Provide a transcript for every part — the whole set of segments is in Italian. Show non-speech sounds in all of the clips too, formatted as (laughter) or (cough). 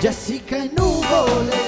Jessica e nuvole.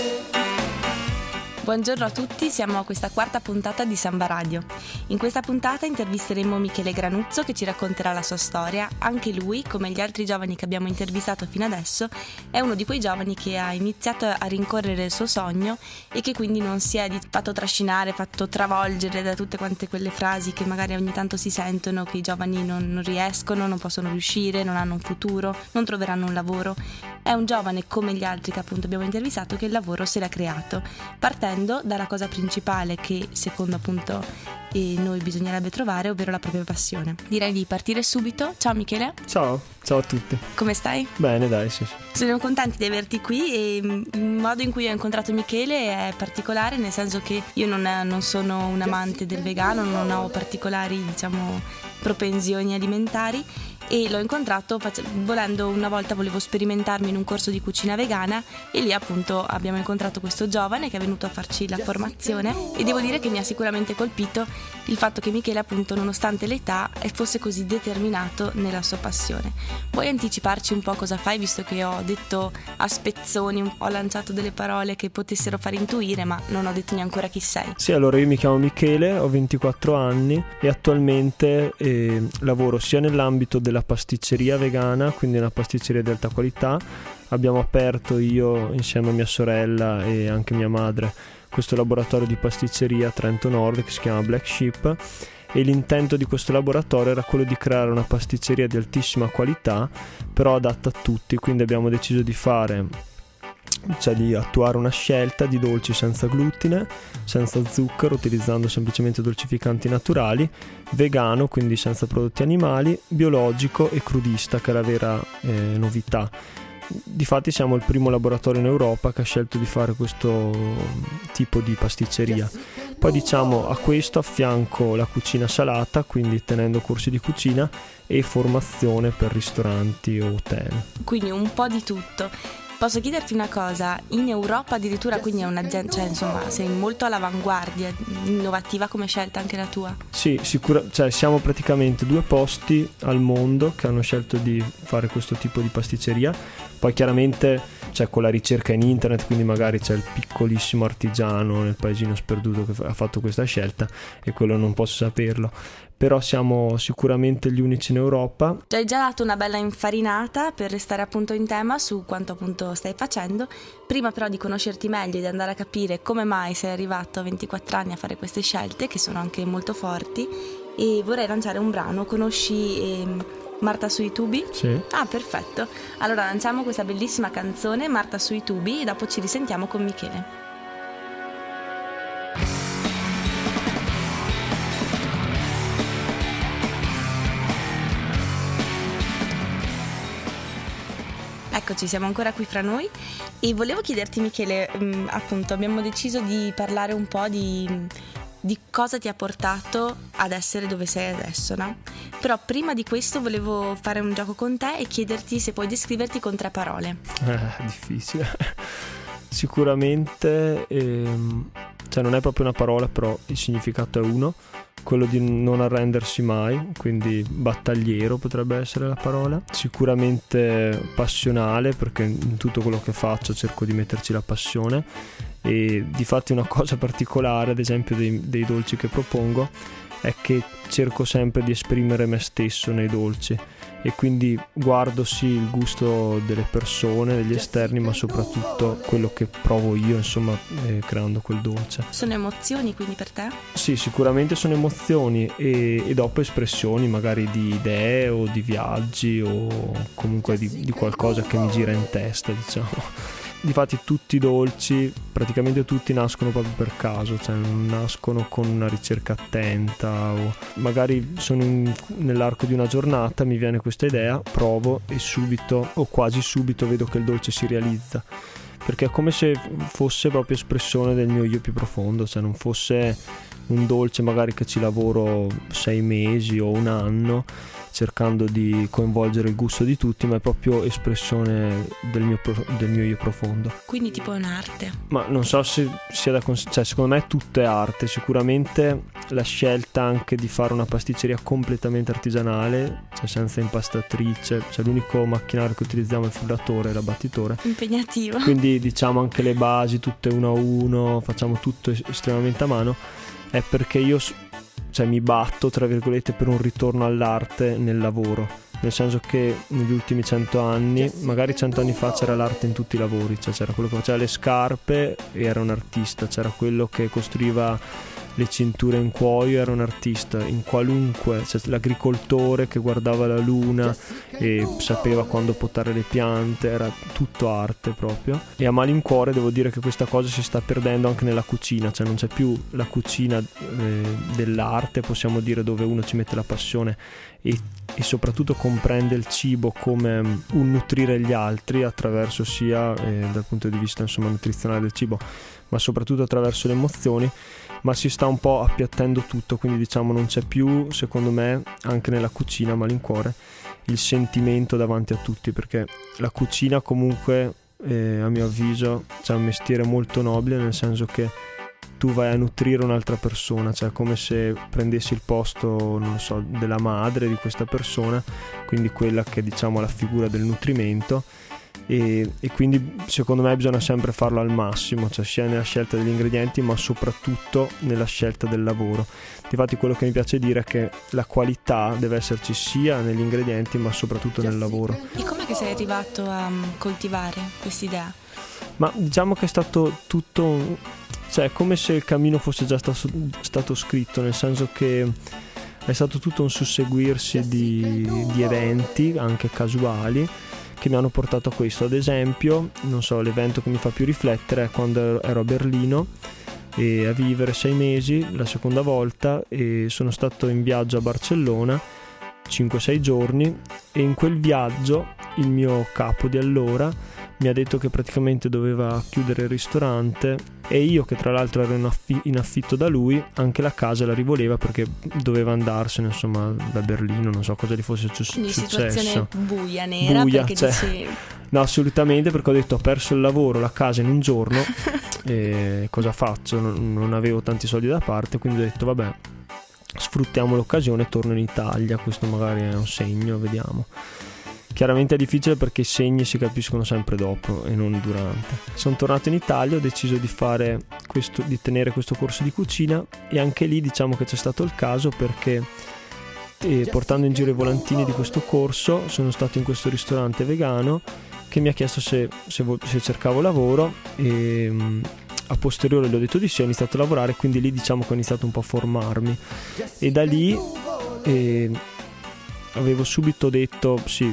Buongiorno a tutti, siamo a questa quarta puntata di Samba Radio. In questa puntata intervisteremo Michele Granuzzo che ci racconterà la sua storia. Anche lui, come gli altri giovani che abbiamo intervistato fino adesso, è uno di quei giovani che ha iniziato a rincorrere il suo sogno e che quindi non si è fatto trascinare, fatto travolgere da tutte quante quelle frasi che magari ogni tanto si sentono che i giovani non, riescono, non possono riuscire, non hanno un futuro, non troveranno un lavoro. È un giovane come gli altri che appunto abbiamo intervistato che il lavoro se l'ha creato, partendo dalla cosa principale che secondo appunto eh, noi bisognerebbe trovare, ovvero la propria passione. Direi di partire subito. Ciao Michele. Ciao, ciao a tutti. Come stai? Bene, dai, sì. Sono contenti di averti qui e il modo in cui ho incontrato Michele è particolare, nel senso che io non, non sono un amante del vegano, non ho particolari, diciamo, propensioni alimentari e l'ho incontrato face- volendo una volta volevo sperimentarmi in un corso di cucina vegana e lì appunto abbiamo incontrato questo giovane che è venuto a farci la formazione e devo dire che mi ha sicuramente colpito il fatto che Michele appunto nonostante l'età fosse così determinato nella sua passione. Vuoi anticiparci un po' cosa fai visto che ho detto a spezzoni, ho lanciato delle parole che potessero far intuire ma non ho detto neanche chi sei. Sì, allora io mi chiamo Michele, ho 24 anni e attualmente eh, lavoro sia nell'ambito della pasticceria vegana, quindi una pasticceria di alta qualità. Abbiamo aperto io insieme a mia sorella e anche mia madre questo laboratorio di pasticceria a Trento Nord che si chiama Black Sheep e l'intento di questo laboratorio era quello di creare una pasticceria di altissima qualità però adatta a tutti, quindi abbiamo deciso di fare cioè di attuare una scelta di dolci senza glutine, senza zucchero, utilizzando semplicemente dolcificanti naturali, vegano, quindi senza prodotti animali, biologico e crudista, che è la vera eh, novità. Difatti siamo il primo laboratorio in Europa che ha scelto di fare questo tipo di pasticceria. Poi diciamo a questo affianco la cucina salata, quindi tenendo corsi di cucina e formazione per ristoranti o hotel. Quindi un po' di tutto. Posso chiederti una cosa? In Europa addirittura quindi è un'azienda, cioè insomma sei molto all'avanguardia, innovativa come scelta anche la tua? Sì, sicura, cioè siamo praticamente due posti al mondo che hanno scelto di fare questo tipo di pasticceria. Poi chiaramente c'è con la ricerca in internet, quindi magari c'è il piccolissimo artigiano nel paesino sperduto che ha fatto questa scelta e quello non posso saperlo però siamo sicuramente gli unici in Europa. Ci hai già dato una bella infarinata per restare appunto in tema su quanto appunto stai facendo. Prima però di conoscerti meglio e di andare a capire come mai sei arrivato a 24 anni a fare queste scelte, che sono anche molto forti, e vorrei lanciare un brano. Conosci eh, Marta sui tubi? Sì. Ah, perfetto. Allora lanciamo questa bellissima canzone, Marta sui tubi, e dopo ci risentiamo con Michele. Eccoci, siamo ancora qui fra noi e volevo chiederti Michele, mm, appunto abbiamo deciso di parlare un po' di, di, cosa ti ha portato ad essere dove sei adesso, no? Però prima di questo volevo fare un gioco con te e chiederti se puoi descriverti con tre parole. Eh, difficile. (laughs) Sicuramente, ehm, cioè non è proprio una parola, però il significato è uno quello di non arrendersi mai, quindi battagliero potrebbe essere la parola, sicuramente passionale perché in tutto quello che faccio cerco di metterci la passione. E di fatti una cosa particolare, ad esempio dei, dei dolci che propongo, è che cerco sempre di esprimere me stesso nei dolci e quindi guardo sì il gusto delle persone, degli esterni, ma soprattutto quello che provo io, insomma, eh, creando quel dolce. Sono emozioni quindi per te? Sì, sicuramente sono emozioni e, e dopo espressioni magari di idee o di viaggi o comunque di, di qualcosa che mi gira in testa, diciamo. Difatti tutti i dolci, praticamente tutti nascono proprio per caso, cioè non nascono con una ricerca attenta o magari sono in, nell'arco di una giornata, mi viene questa idea, provo e subito o quasi subito vedo che il dolce si realizza. Perché è come se fosse proprio espressione del mio io più profondo, cioè non fosse un dolce magari che ci lavoro sei mesi o un anno cercando di coinvolgere il gusto di tutti, ma è proprio espressione del mio, del mio io profondo. Quindi tipo è un'arte? Ma non so se sia da considerare, cioè secondo me tutto è arte, sicuramente la scelta anche di fare una pasticceria completamente artigianale, cioè senza impastatrice, cioè l'unico macchinario che utilizziamo è il frullatore e l'abbattitore. Impegnativo. Quindi diciamo anche le basi tutte uno a uno, facciamo tutto estremamente a mano, è perché io cioè, mi batto, tra virgolette, per un ritorno all'arte nel lavoro. Nel senso che negli ultimi cento anni, magari cento anni fa c'era l'arte in tutti i lavori, cioè c'era quello che faceva le scarpe e era un artista, c'era quello che costruiva le cinture in cuoio era un artista in qualunque, cioè l'agricoltore che guardava la luna e sapeva quando potare le piante, era tutto arte proprio. E a malincuore devo dire che questa cosa si sta perdendo anche nella cucina, cioè non c'è più la cucina eh, dell'arte, possiamo dire dove uno ci mette la passione e, e, soprattutto comprende il cibo come un nutrire gli altri attraverso sia eh, dal punto di vista insomma, nutrizionale del cibo, ma soprattutto attraverso le emozioni ma si sta un po' appiattendo tutto, quindi diciamo non c'è più, secondo me, anche nella cucina malincuore, il sentimento davanti a tutti, perché la cucina comunque, eh, a mio avviso, c'è un mestiere molto nobile, nel senso che tu vai a nutrire un'altra persona, cioè come se prendessi il posto, non so, della madre di questa persona, quindi quella che diciamo è la figura del nutrimento e, e, quindi secondo me bisogna sempre farlo al massimo, cioè sia nella scelta degli ingredienti ma soprattutto nella scelta del lavoro. Infatti quello che mi piace dire è che la qualità deve esserci sia negli ingredienti ma soprattutto nel lavoro. E com'è che sei arrivato a mm, coltivare quest'idea? Ma diciamo che è stato tutto, cioè è come se il cammino fosse già stato, stato scritto, nel senso che è stato tutto un susseguirsi di, di eventi anche casuali che mi hanno portato a questo. Ad esempio, non so, l'evento che mi fa più riflettere è quando ero a Berlino e a vivere sei mesi la seconda volta e sono stato in viaggio a Barcellona 5-6 giorni e in quel viaggio il mio capo di allora mi ha detto che praticamente doveva chiudere il ristorante e io che tra l'altro ero in, affi- in, affitto da lui anche la casa la rivoleva perché doveva andarsene insomma da Berlino non so cosa gli fosse su- Quindi successo. situazione buia nera buia, perché cioè, dici... no assolutamente perché ho detto ho perso il lavoro la casa in un giorno (laughs) e cosa faccio? Non, non avevo tanti soldi da parte quindi ho detto vabbè sfruttiamo l'occasione torno in Italia questo magari è un segno vediamo Chiaramente è difficile perché i segni si capiscono sempre dopo e non durante. Sono tornato in Italia, ho deciso di, questo, di tenere questo corso di cucina e anche lì diciamo che c'è stato il caso perché eh, portando in giro i volantini di questo corso sono stato in questo ristorante vegano che mi ha chiesto se, se, se cercavo lavoro e mm, a posteriore gli ho detto di sì, ho iniziato a lavorare, quindi lì diciamo che ho iniziato un po' a formarmi e da lì eh, avevo subito detto sì,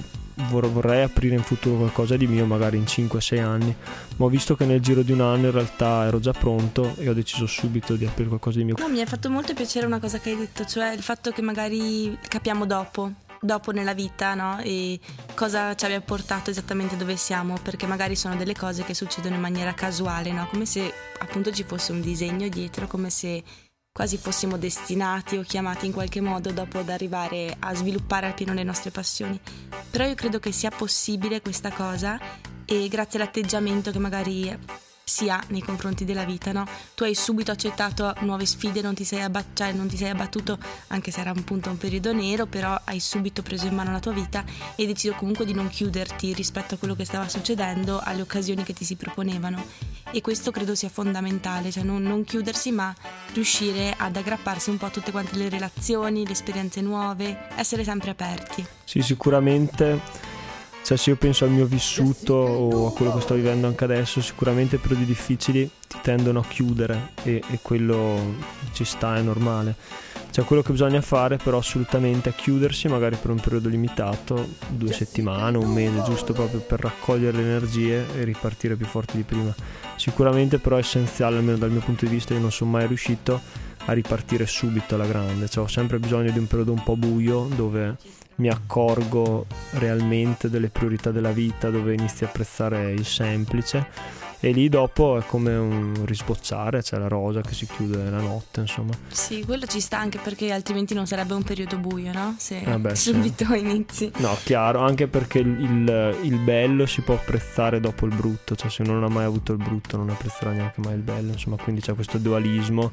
vorrei aprire in futuro qualcosa di mio, magari in 5-6 anni, ma ho visto che nel giro di un anno in realtà ero già pronto e ho deciso subito di aprire qualcosa di mio. No, mi ha fatto molto piacere una cosa che hai detto, cioè il fatto che magari capiamo dopo, dopo nella vita, no? E cosa ci abbia portato esattamente dove siamo, perché magari sono delle cose che succedono in maniera casuale, no? Come se appunto ci fosse un disegno dietro, come se quasi fossimo destinati o chiamati in qualche modo dopo ad arrivare a sviluppare appieno le nostre passioni. Però io credo che sia possibile questa cosa e grazie all'atteggiamento che magari si ha nei confronti della vita, no? Tu hai subito accettato nuove sfide, non ti sei, abbat- cioè non ti sei abbattuto, anche se era appunto un periodo nero, però hai subito preso in mano la tua vita e hai deciso comunque di non chiuderti rispetto a quello che stava succedendo, alle occasioni che ti si proponevano. E questo credo sia fondamentale, cioè non, non chiudersi ma riuscire ad aggrapparsi un po' a tutte quante le relazioni, le esperienze nuove, essere sempre aperti. Sì, sicuramente cioè se io penso al mio vissuto o a quello che sto vivendo anche adesso, sicuramente periodi difficili ti tendono a chiudere e, e quello ci sta, è normale. Cioè quello che bisogna fare però assolutamente è chiudersi magari per un periodo limitato, due settimane, un mese, giusto proprio per raccogliere le energie e ripartire più forti di prima. Sicuramente però è essenziale, almeno dal mio punto di vista, io non sono mai riuscito a ripartire subito alla grande, cioè ho sempre bisogno di un periodo un po' buio dove mi accorgo realmente delle priorità della vita, dove inizi a apprezzare il semplice e lì dopo è come un risbocciare, c'è la rosa che si chiude la notte, insomma. Sì, quello ci sta anche perché altrimenti non sarebbe un periodo buio, no? Se eh beh, subito sì. (laughs) inizi. No, chiaro, anche perché il, il, bello si può apprezzare dopo il brutto, cioè se uno non ha mai avuto il brutto non apprezzerà neanche mai il bello, insomma, quindi c'è questo dualismo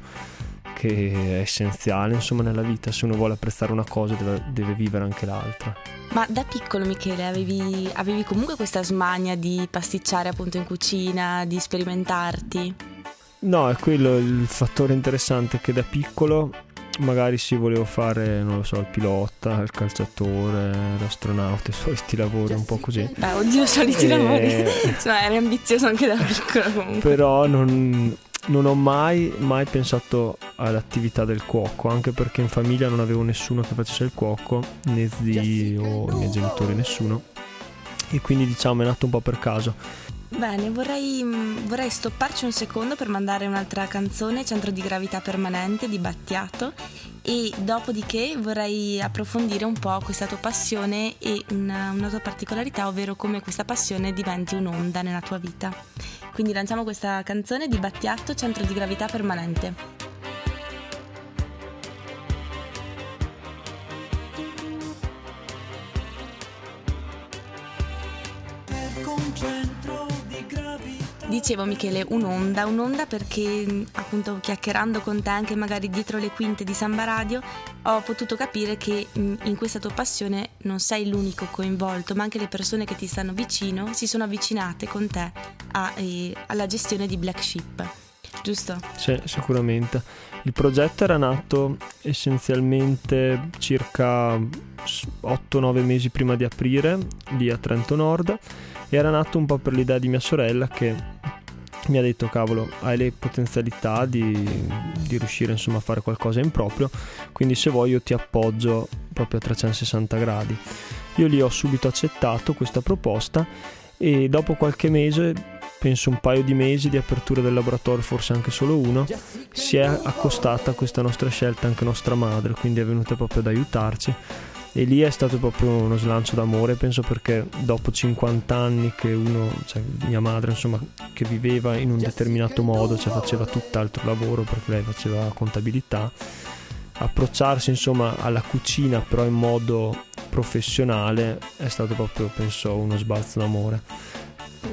che è essenziale insomma nella vita, se uno vuole apprezzare una cosa deve, deve vivere anche l'altra. Ma da piccolo Michele avevi, avevi comunque questa smania di pasticciare appunto in cucina, di sperimentarti? No, è quello il fattore interessante che da piccolo magari sì volevo fare, non lo so, il pilota, il calciatore, l'astronauta, i soliti lavori un po' così. Beh, oddio, soliti e... lavori. (laughs) Insomma, eri ambizioso anche da piccolo comunque. Però non, non ho mai, mai pensato all'attività del cuoco, anche perché in famiglia non avevo nessuno che facesse il cuoco, né zii o miei genitori, nessuno. E quindi diciamo è nato un po' per caso. Bene, vorrei, vorrei, stopparci un secondo per mandare un'altra canzone, Centro di gravità permanente di Battiato e dopodiché vorrei approfondire un po' questa tua passione e una, una tua particolarità, ovvero come questa passione diventi un'onda nella tua vita. Quindi lanciamo questa canzone di Battiato, Centro di gravità permanente. Dicevo Michele, un'onda, un'onda perché appunto chiacchierando con te anche magari dietro le quinte di Samba Radio ho potuto capire che in questa tua passione non sei l'unico coinvolto, ma anche le persone che ti stanno vicino si sono avvicinate con te a, eh, alla gestione di Black Sheep, giusto? Sì, sicuramente. Il progetto era nato essenzialmente circa 8-9 mesi prima di aprire lì a Trento Nord era nato un po' per l'idea di mia sorella che mi ha detto cavolo hai le potenzialità di, di riuscire insomma a fare qualcosa in proprio quindi se vuoi io ti appoggio proprio a 360 gradi. Io lì ho subito accettato questa proposta e dopo qualche mese penso un paio di mesi di apertura del laboratorio forse anche solo uno si è accostata a questa nostra scelta anche nostra madre quindi è venuta proprio ad aiutarci e lì è stato proprio uno slancio d'amore penso perché dopo 50 anni che uno cioè mia madre insomma che viveva in un determinato modo cioè faceva tutt'altro lavoro perché lei faceva contabilità approcciarsi insomma alla cucina però in modo professionale è stato proprio penso uno sbalzo d'amore.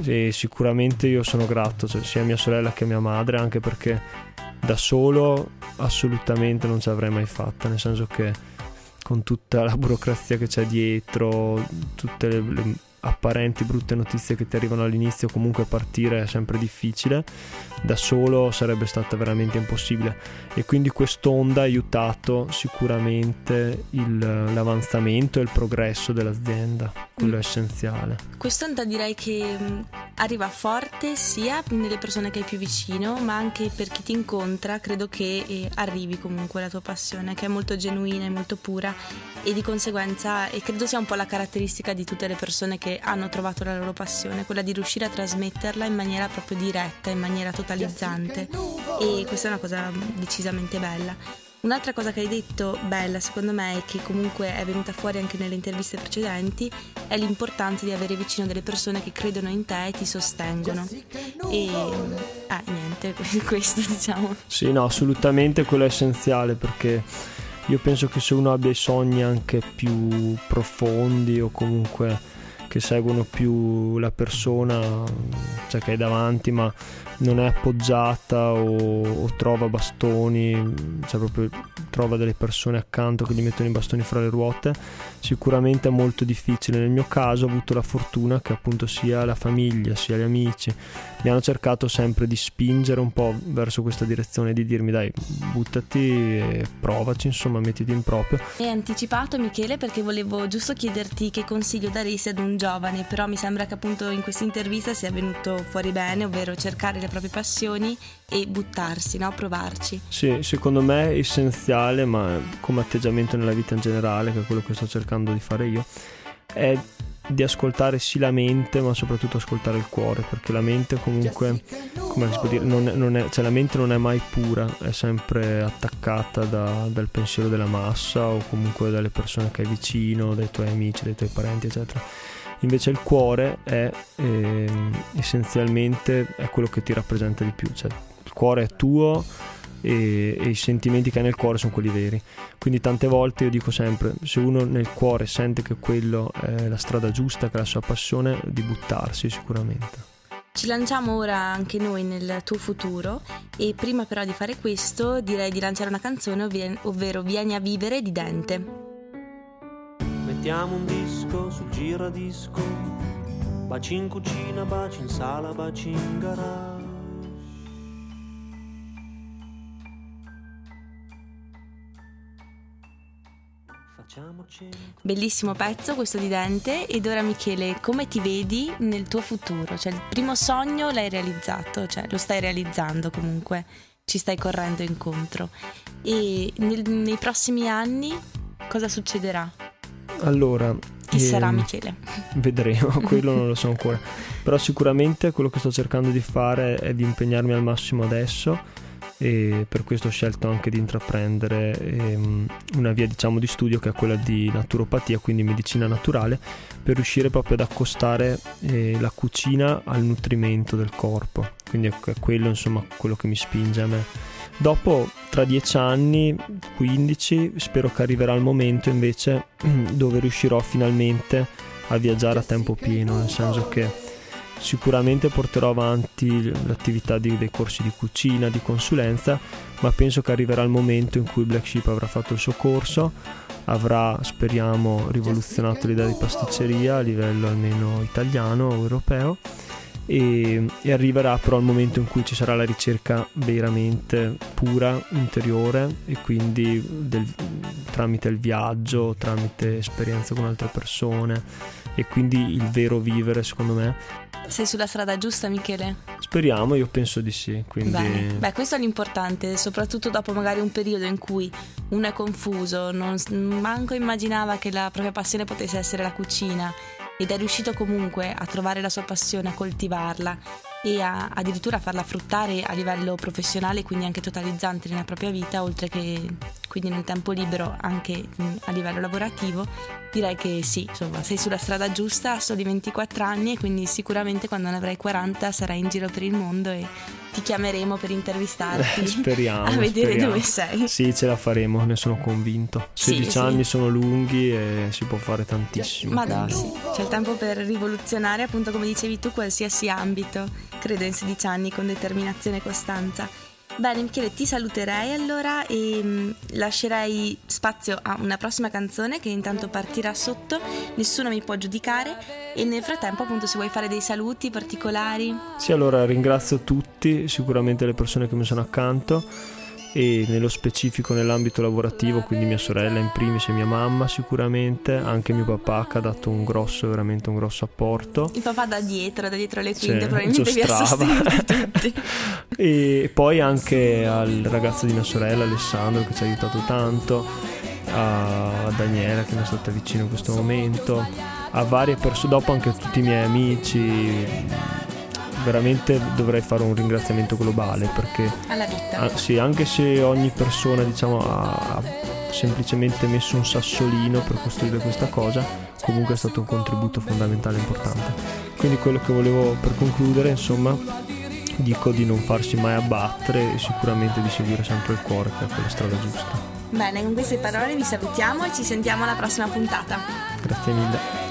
E sicuramente io sono grato cioè, sia a mia sorella che a mia madre anche perché da solo assolutamente non ce l'avrei mai fatta nel senso che con tutta la burocrazia che c'è dietro, tutte le, le apparenti brutte notizie che ti arrivano all'inizio, comunque partire è sempre difficile, da solo sarebbe stata veramente impossibile e quindi quest'onda ha aiutato sicuramente il, l'avanzamento e il progresso dell'azienda, quello mm. è essenziale. Quest'onda direi che mm, arriva forte sia nelle persone che hai più vicino, ma anche per chi ti incontra, credo che eh, arrivi comunque la tua passione, che è molto genuina e molto pura e di conseguenza e credo sia un po' la caratteristica di tutte le persone che hanno trovato la loro passione, quella di riuscire a trasmetterla in maniera proprio diretta, in maniera totalizzante e questa è una cosa decisamente bella. Un'altra cosa che hai detto bella secondo me e che comunque è venuta fuori anche nelle interviste precedenti è l'importanza di avere vicino delle persone che credono in te e ti sostengono. E eh, niente, (laughs) questo diciamo. Sì, no, assolutamente quello è essenziale perché io penso che se uno abbia i sogni anche più profondi o comunque che seguono più la persona cioè che è davanti ma non è appoggiata o, o trova bastoni cioè proprio trova delle persone accanto che gli mettono i bastoni fra le ruote sicuramente è molto difficile. Nel mio caso ho avuto la fortuna che appunto sia la famiglia sia gli amici mi hanno cercato sempre di spingere un po' verso questa direzione di dirmi dai buttati e provaci insomma mettiti in proprio. Hai anticipato Michele perché volevo giusto chiederti che consiglio daresti ad un giovane però mi sembra che appunto in questa intervista sia venuto fuori bene ovvero cercare le proprie passioni e buttarsi, no? provarci. Sì, secondo me è essenziale ma come atteggiamento nella vita in generale che è quello che sto cercando di fare io è di ascoltare sì la mente ma soprattutto ascoltare il cuore perché la mente comunque come si può dire non è, non è, cioè la mente non è mai pura è sempre attaccata da, dal pensiero della massa o comunque dalle persone che hai vicino dai tuoi amici dai tuoi parenti eccetera invece il cuore è eh, essenzialmente è quello che ti rappresenta di più cioè il cuore è tuo e, e, i sentimenti che hai nel cuore sono quelli veri. Quindi tante volte io dico sempre, se uno nel cuore sente che quello è la strada giusta, che è la sua passione, di buttarsi sicuramente. Ci lanciamo ora anche noi nel tuo futuro e prima però di fare questo direi di lanciare una canzone ovvero Vieni a vivere di Dente. Mettiamo un disco sul giradisco, baci in cucina, baci in sala, baci in garage. Bellissimo pezzo questo di Dente ed ora Michele come ti vedi nel tuo futuro? Cioè il primo sogno l'hai realizzato, cioè lo stai realizzando comunque, ci stai correndo incontro e nel, nei prossimi anni cosa succederà? Allora, chi ehm, sarà Michele? (laughs) Vedremo, quello non lo so ancora, però sicuramente quello che sto cercando di fare è di impegnarmi al massimo adesso e per questo ho scelto anche di intraprendere ehm, una via diciamo di studio che è quella di naturopatia, quindi medicina naturale, per riuscire proprio ad accostare eh, la cucina al nutrimento del corpo. Quindi è quello insomma quello che mi spinge a me. Dopo, tra dieci anni, 15, spero che arriverà il momento invece (clears throat) dove riuscirò finalmente a viaggiare a tempo pieno, nel senso che Sicuramente porterò avanti l'attività di, dei corsi di cucina, di consulenza, ma penso che arriverà il momento in cui Black Sheep avrà fatto il suo corso, avrà, speriamo, rivoluzionato l'idea di pasticceria a livello almeno italiano o europeo e, e, arriverà però il momento in cui ci sarà la ricerca veramente pura, interiore e quindi del, tramite il viaggio, tramite esperienze con altre persone e quindi il vero vivere secondo me sei sulla strada giusta, Michele? Speriamo, io penso di sì. Quindi... Bene. Beh, questo è l'importante, soprattutto dopo magari un periodo in cui uno è confuso, non manco immaginava che la propria passione potesse essere la cucina ed è riuscito comunque a trovare la sua passione, a coltivarla e a, addirittura a farla fruttare a livello professionale, quindi anche totalizzante nella propria vita, oltre che quindi nel tempo libero anche a livello lavorativo, direi che sì, insomma, sei sulla strada giusta, soli 24 anni e quindi sicuramente quando ne avrai 40 sarai in giro per il mondo e ti chiameremo per intervistarti. (laughs) Speriamo. (laughs) A vedere speriamo. dove sei. Sì, ce la faremo, ne sono convinto. 16 sì, anni sì. sono lunghi e si può fare tantissimo. Ma dai, sì. C'è il tempo per rivoluzionare, appunto come dicevi tu, qualsiasi ambito, credo in 16 anni con determinazione e costanza. Bene Michele, ti saluterei allora e mm, lascerei spazio a una prossima canzone che intanto partirà sotto, nessuno mi può giudicare. E nel frattempo appunto se vuoi fare dei saluti particolari. Sì, allora ringrazio tutti, sicuramente le persone che mi sono accanto e nello specifico nell'ambito lavorativo, quindi mia sorella in primis e mia mamma sicuramente, anche mio papà che ha dato un grosso, veramente un grosso apporto. Il papà da dietro, da dietro le quinte, sì, probabilmente vi ha tutti. (laughs) e poi anche al ragazzo di mia sorella Alessandro che ci ha aiutato tanto, a Daniela che mi è stata vicino in questo momento, a varie persone, dopo anche a tutti i miei amici veramente dovrei fare un ringraziamento globale perché alla vita. Ah, sì, anche se ogni persona diciamo ha semplicemente messo un sassolino per costruire questa cosa, comunque è stato un contributo fondamentale e importante. Quindi quello che volevo per concludere, insomma, dico di non farsi mai abbattere e sicuramente di seguire sempre il cuore che è quella strada giusta. Bene, con queste parole vi salutiamo e ci sentiamo alla prossima puntata. Grazie mille.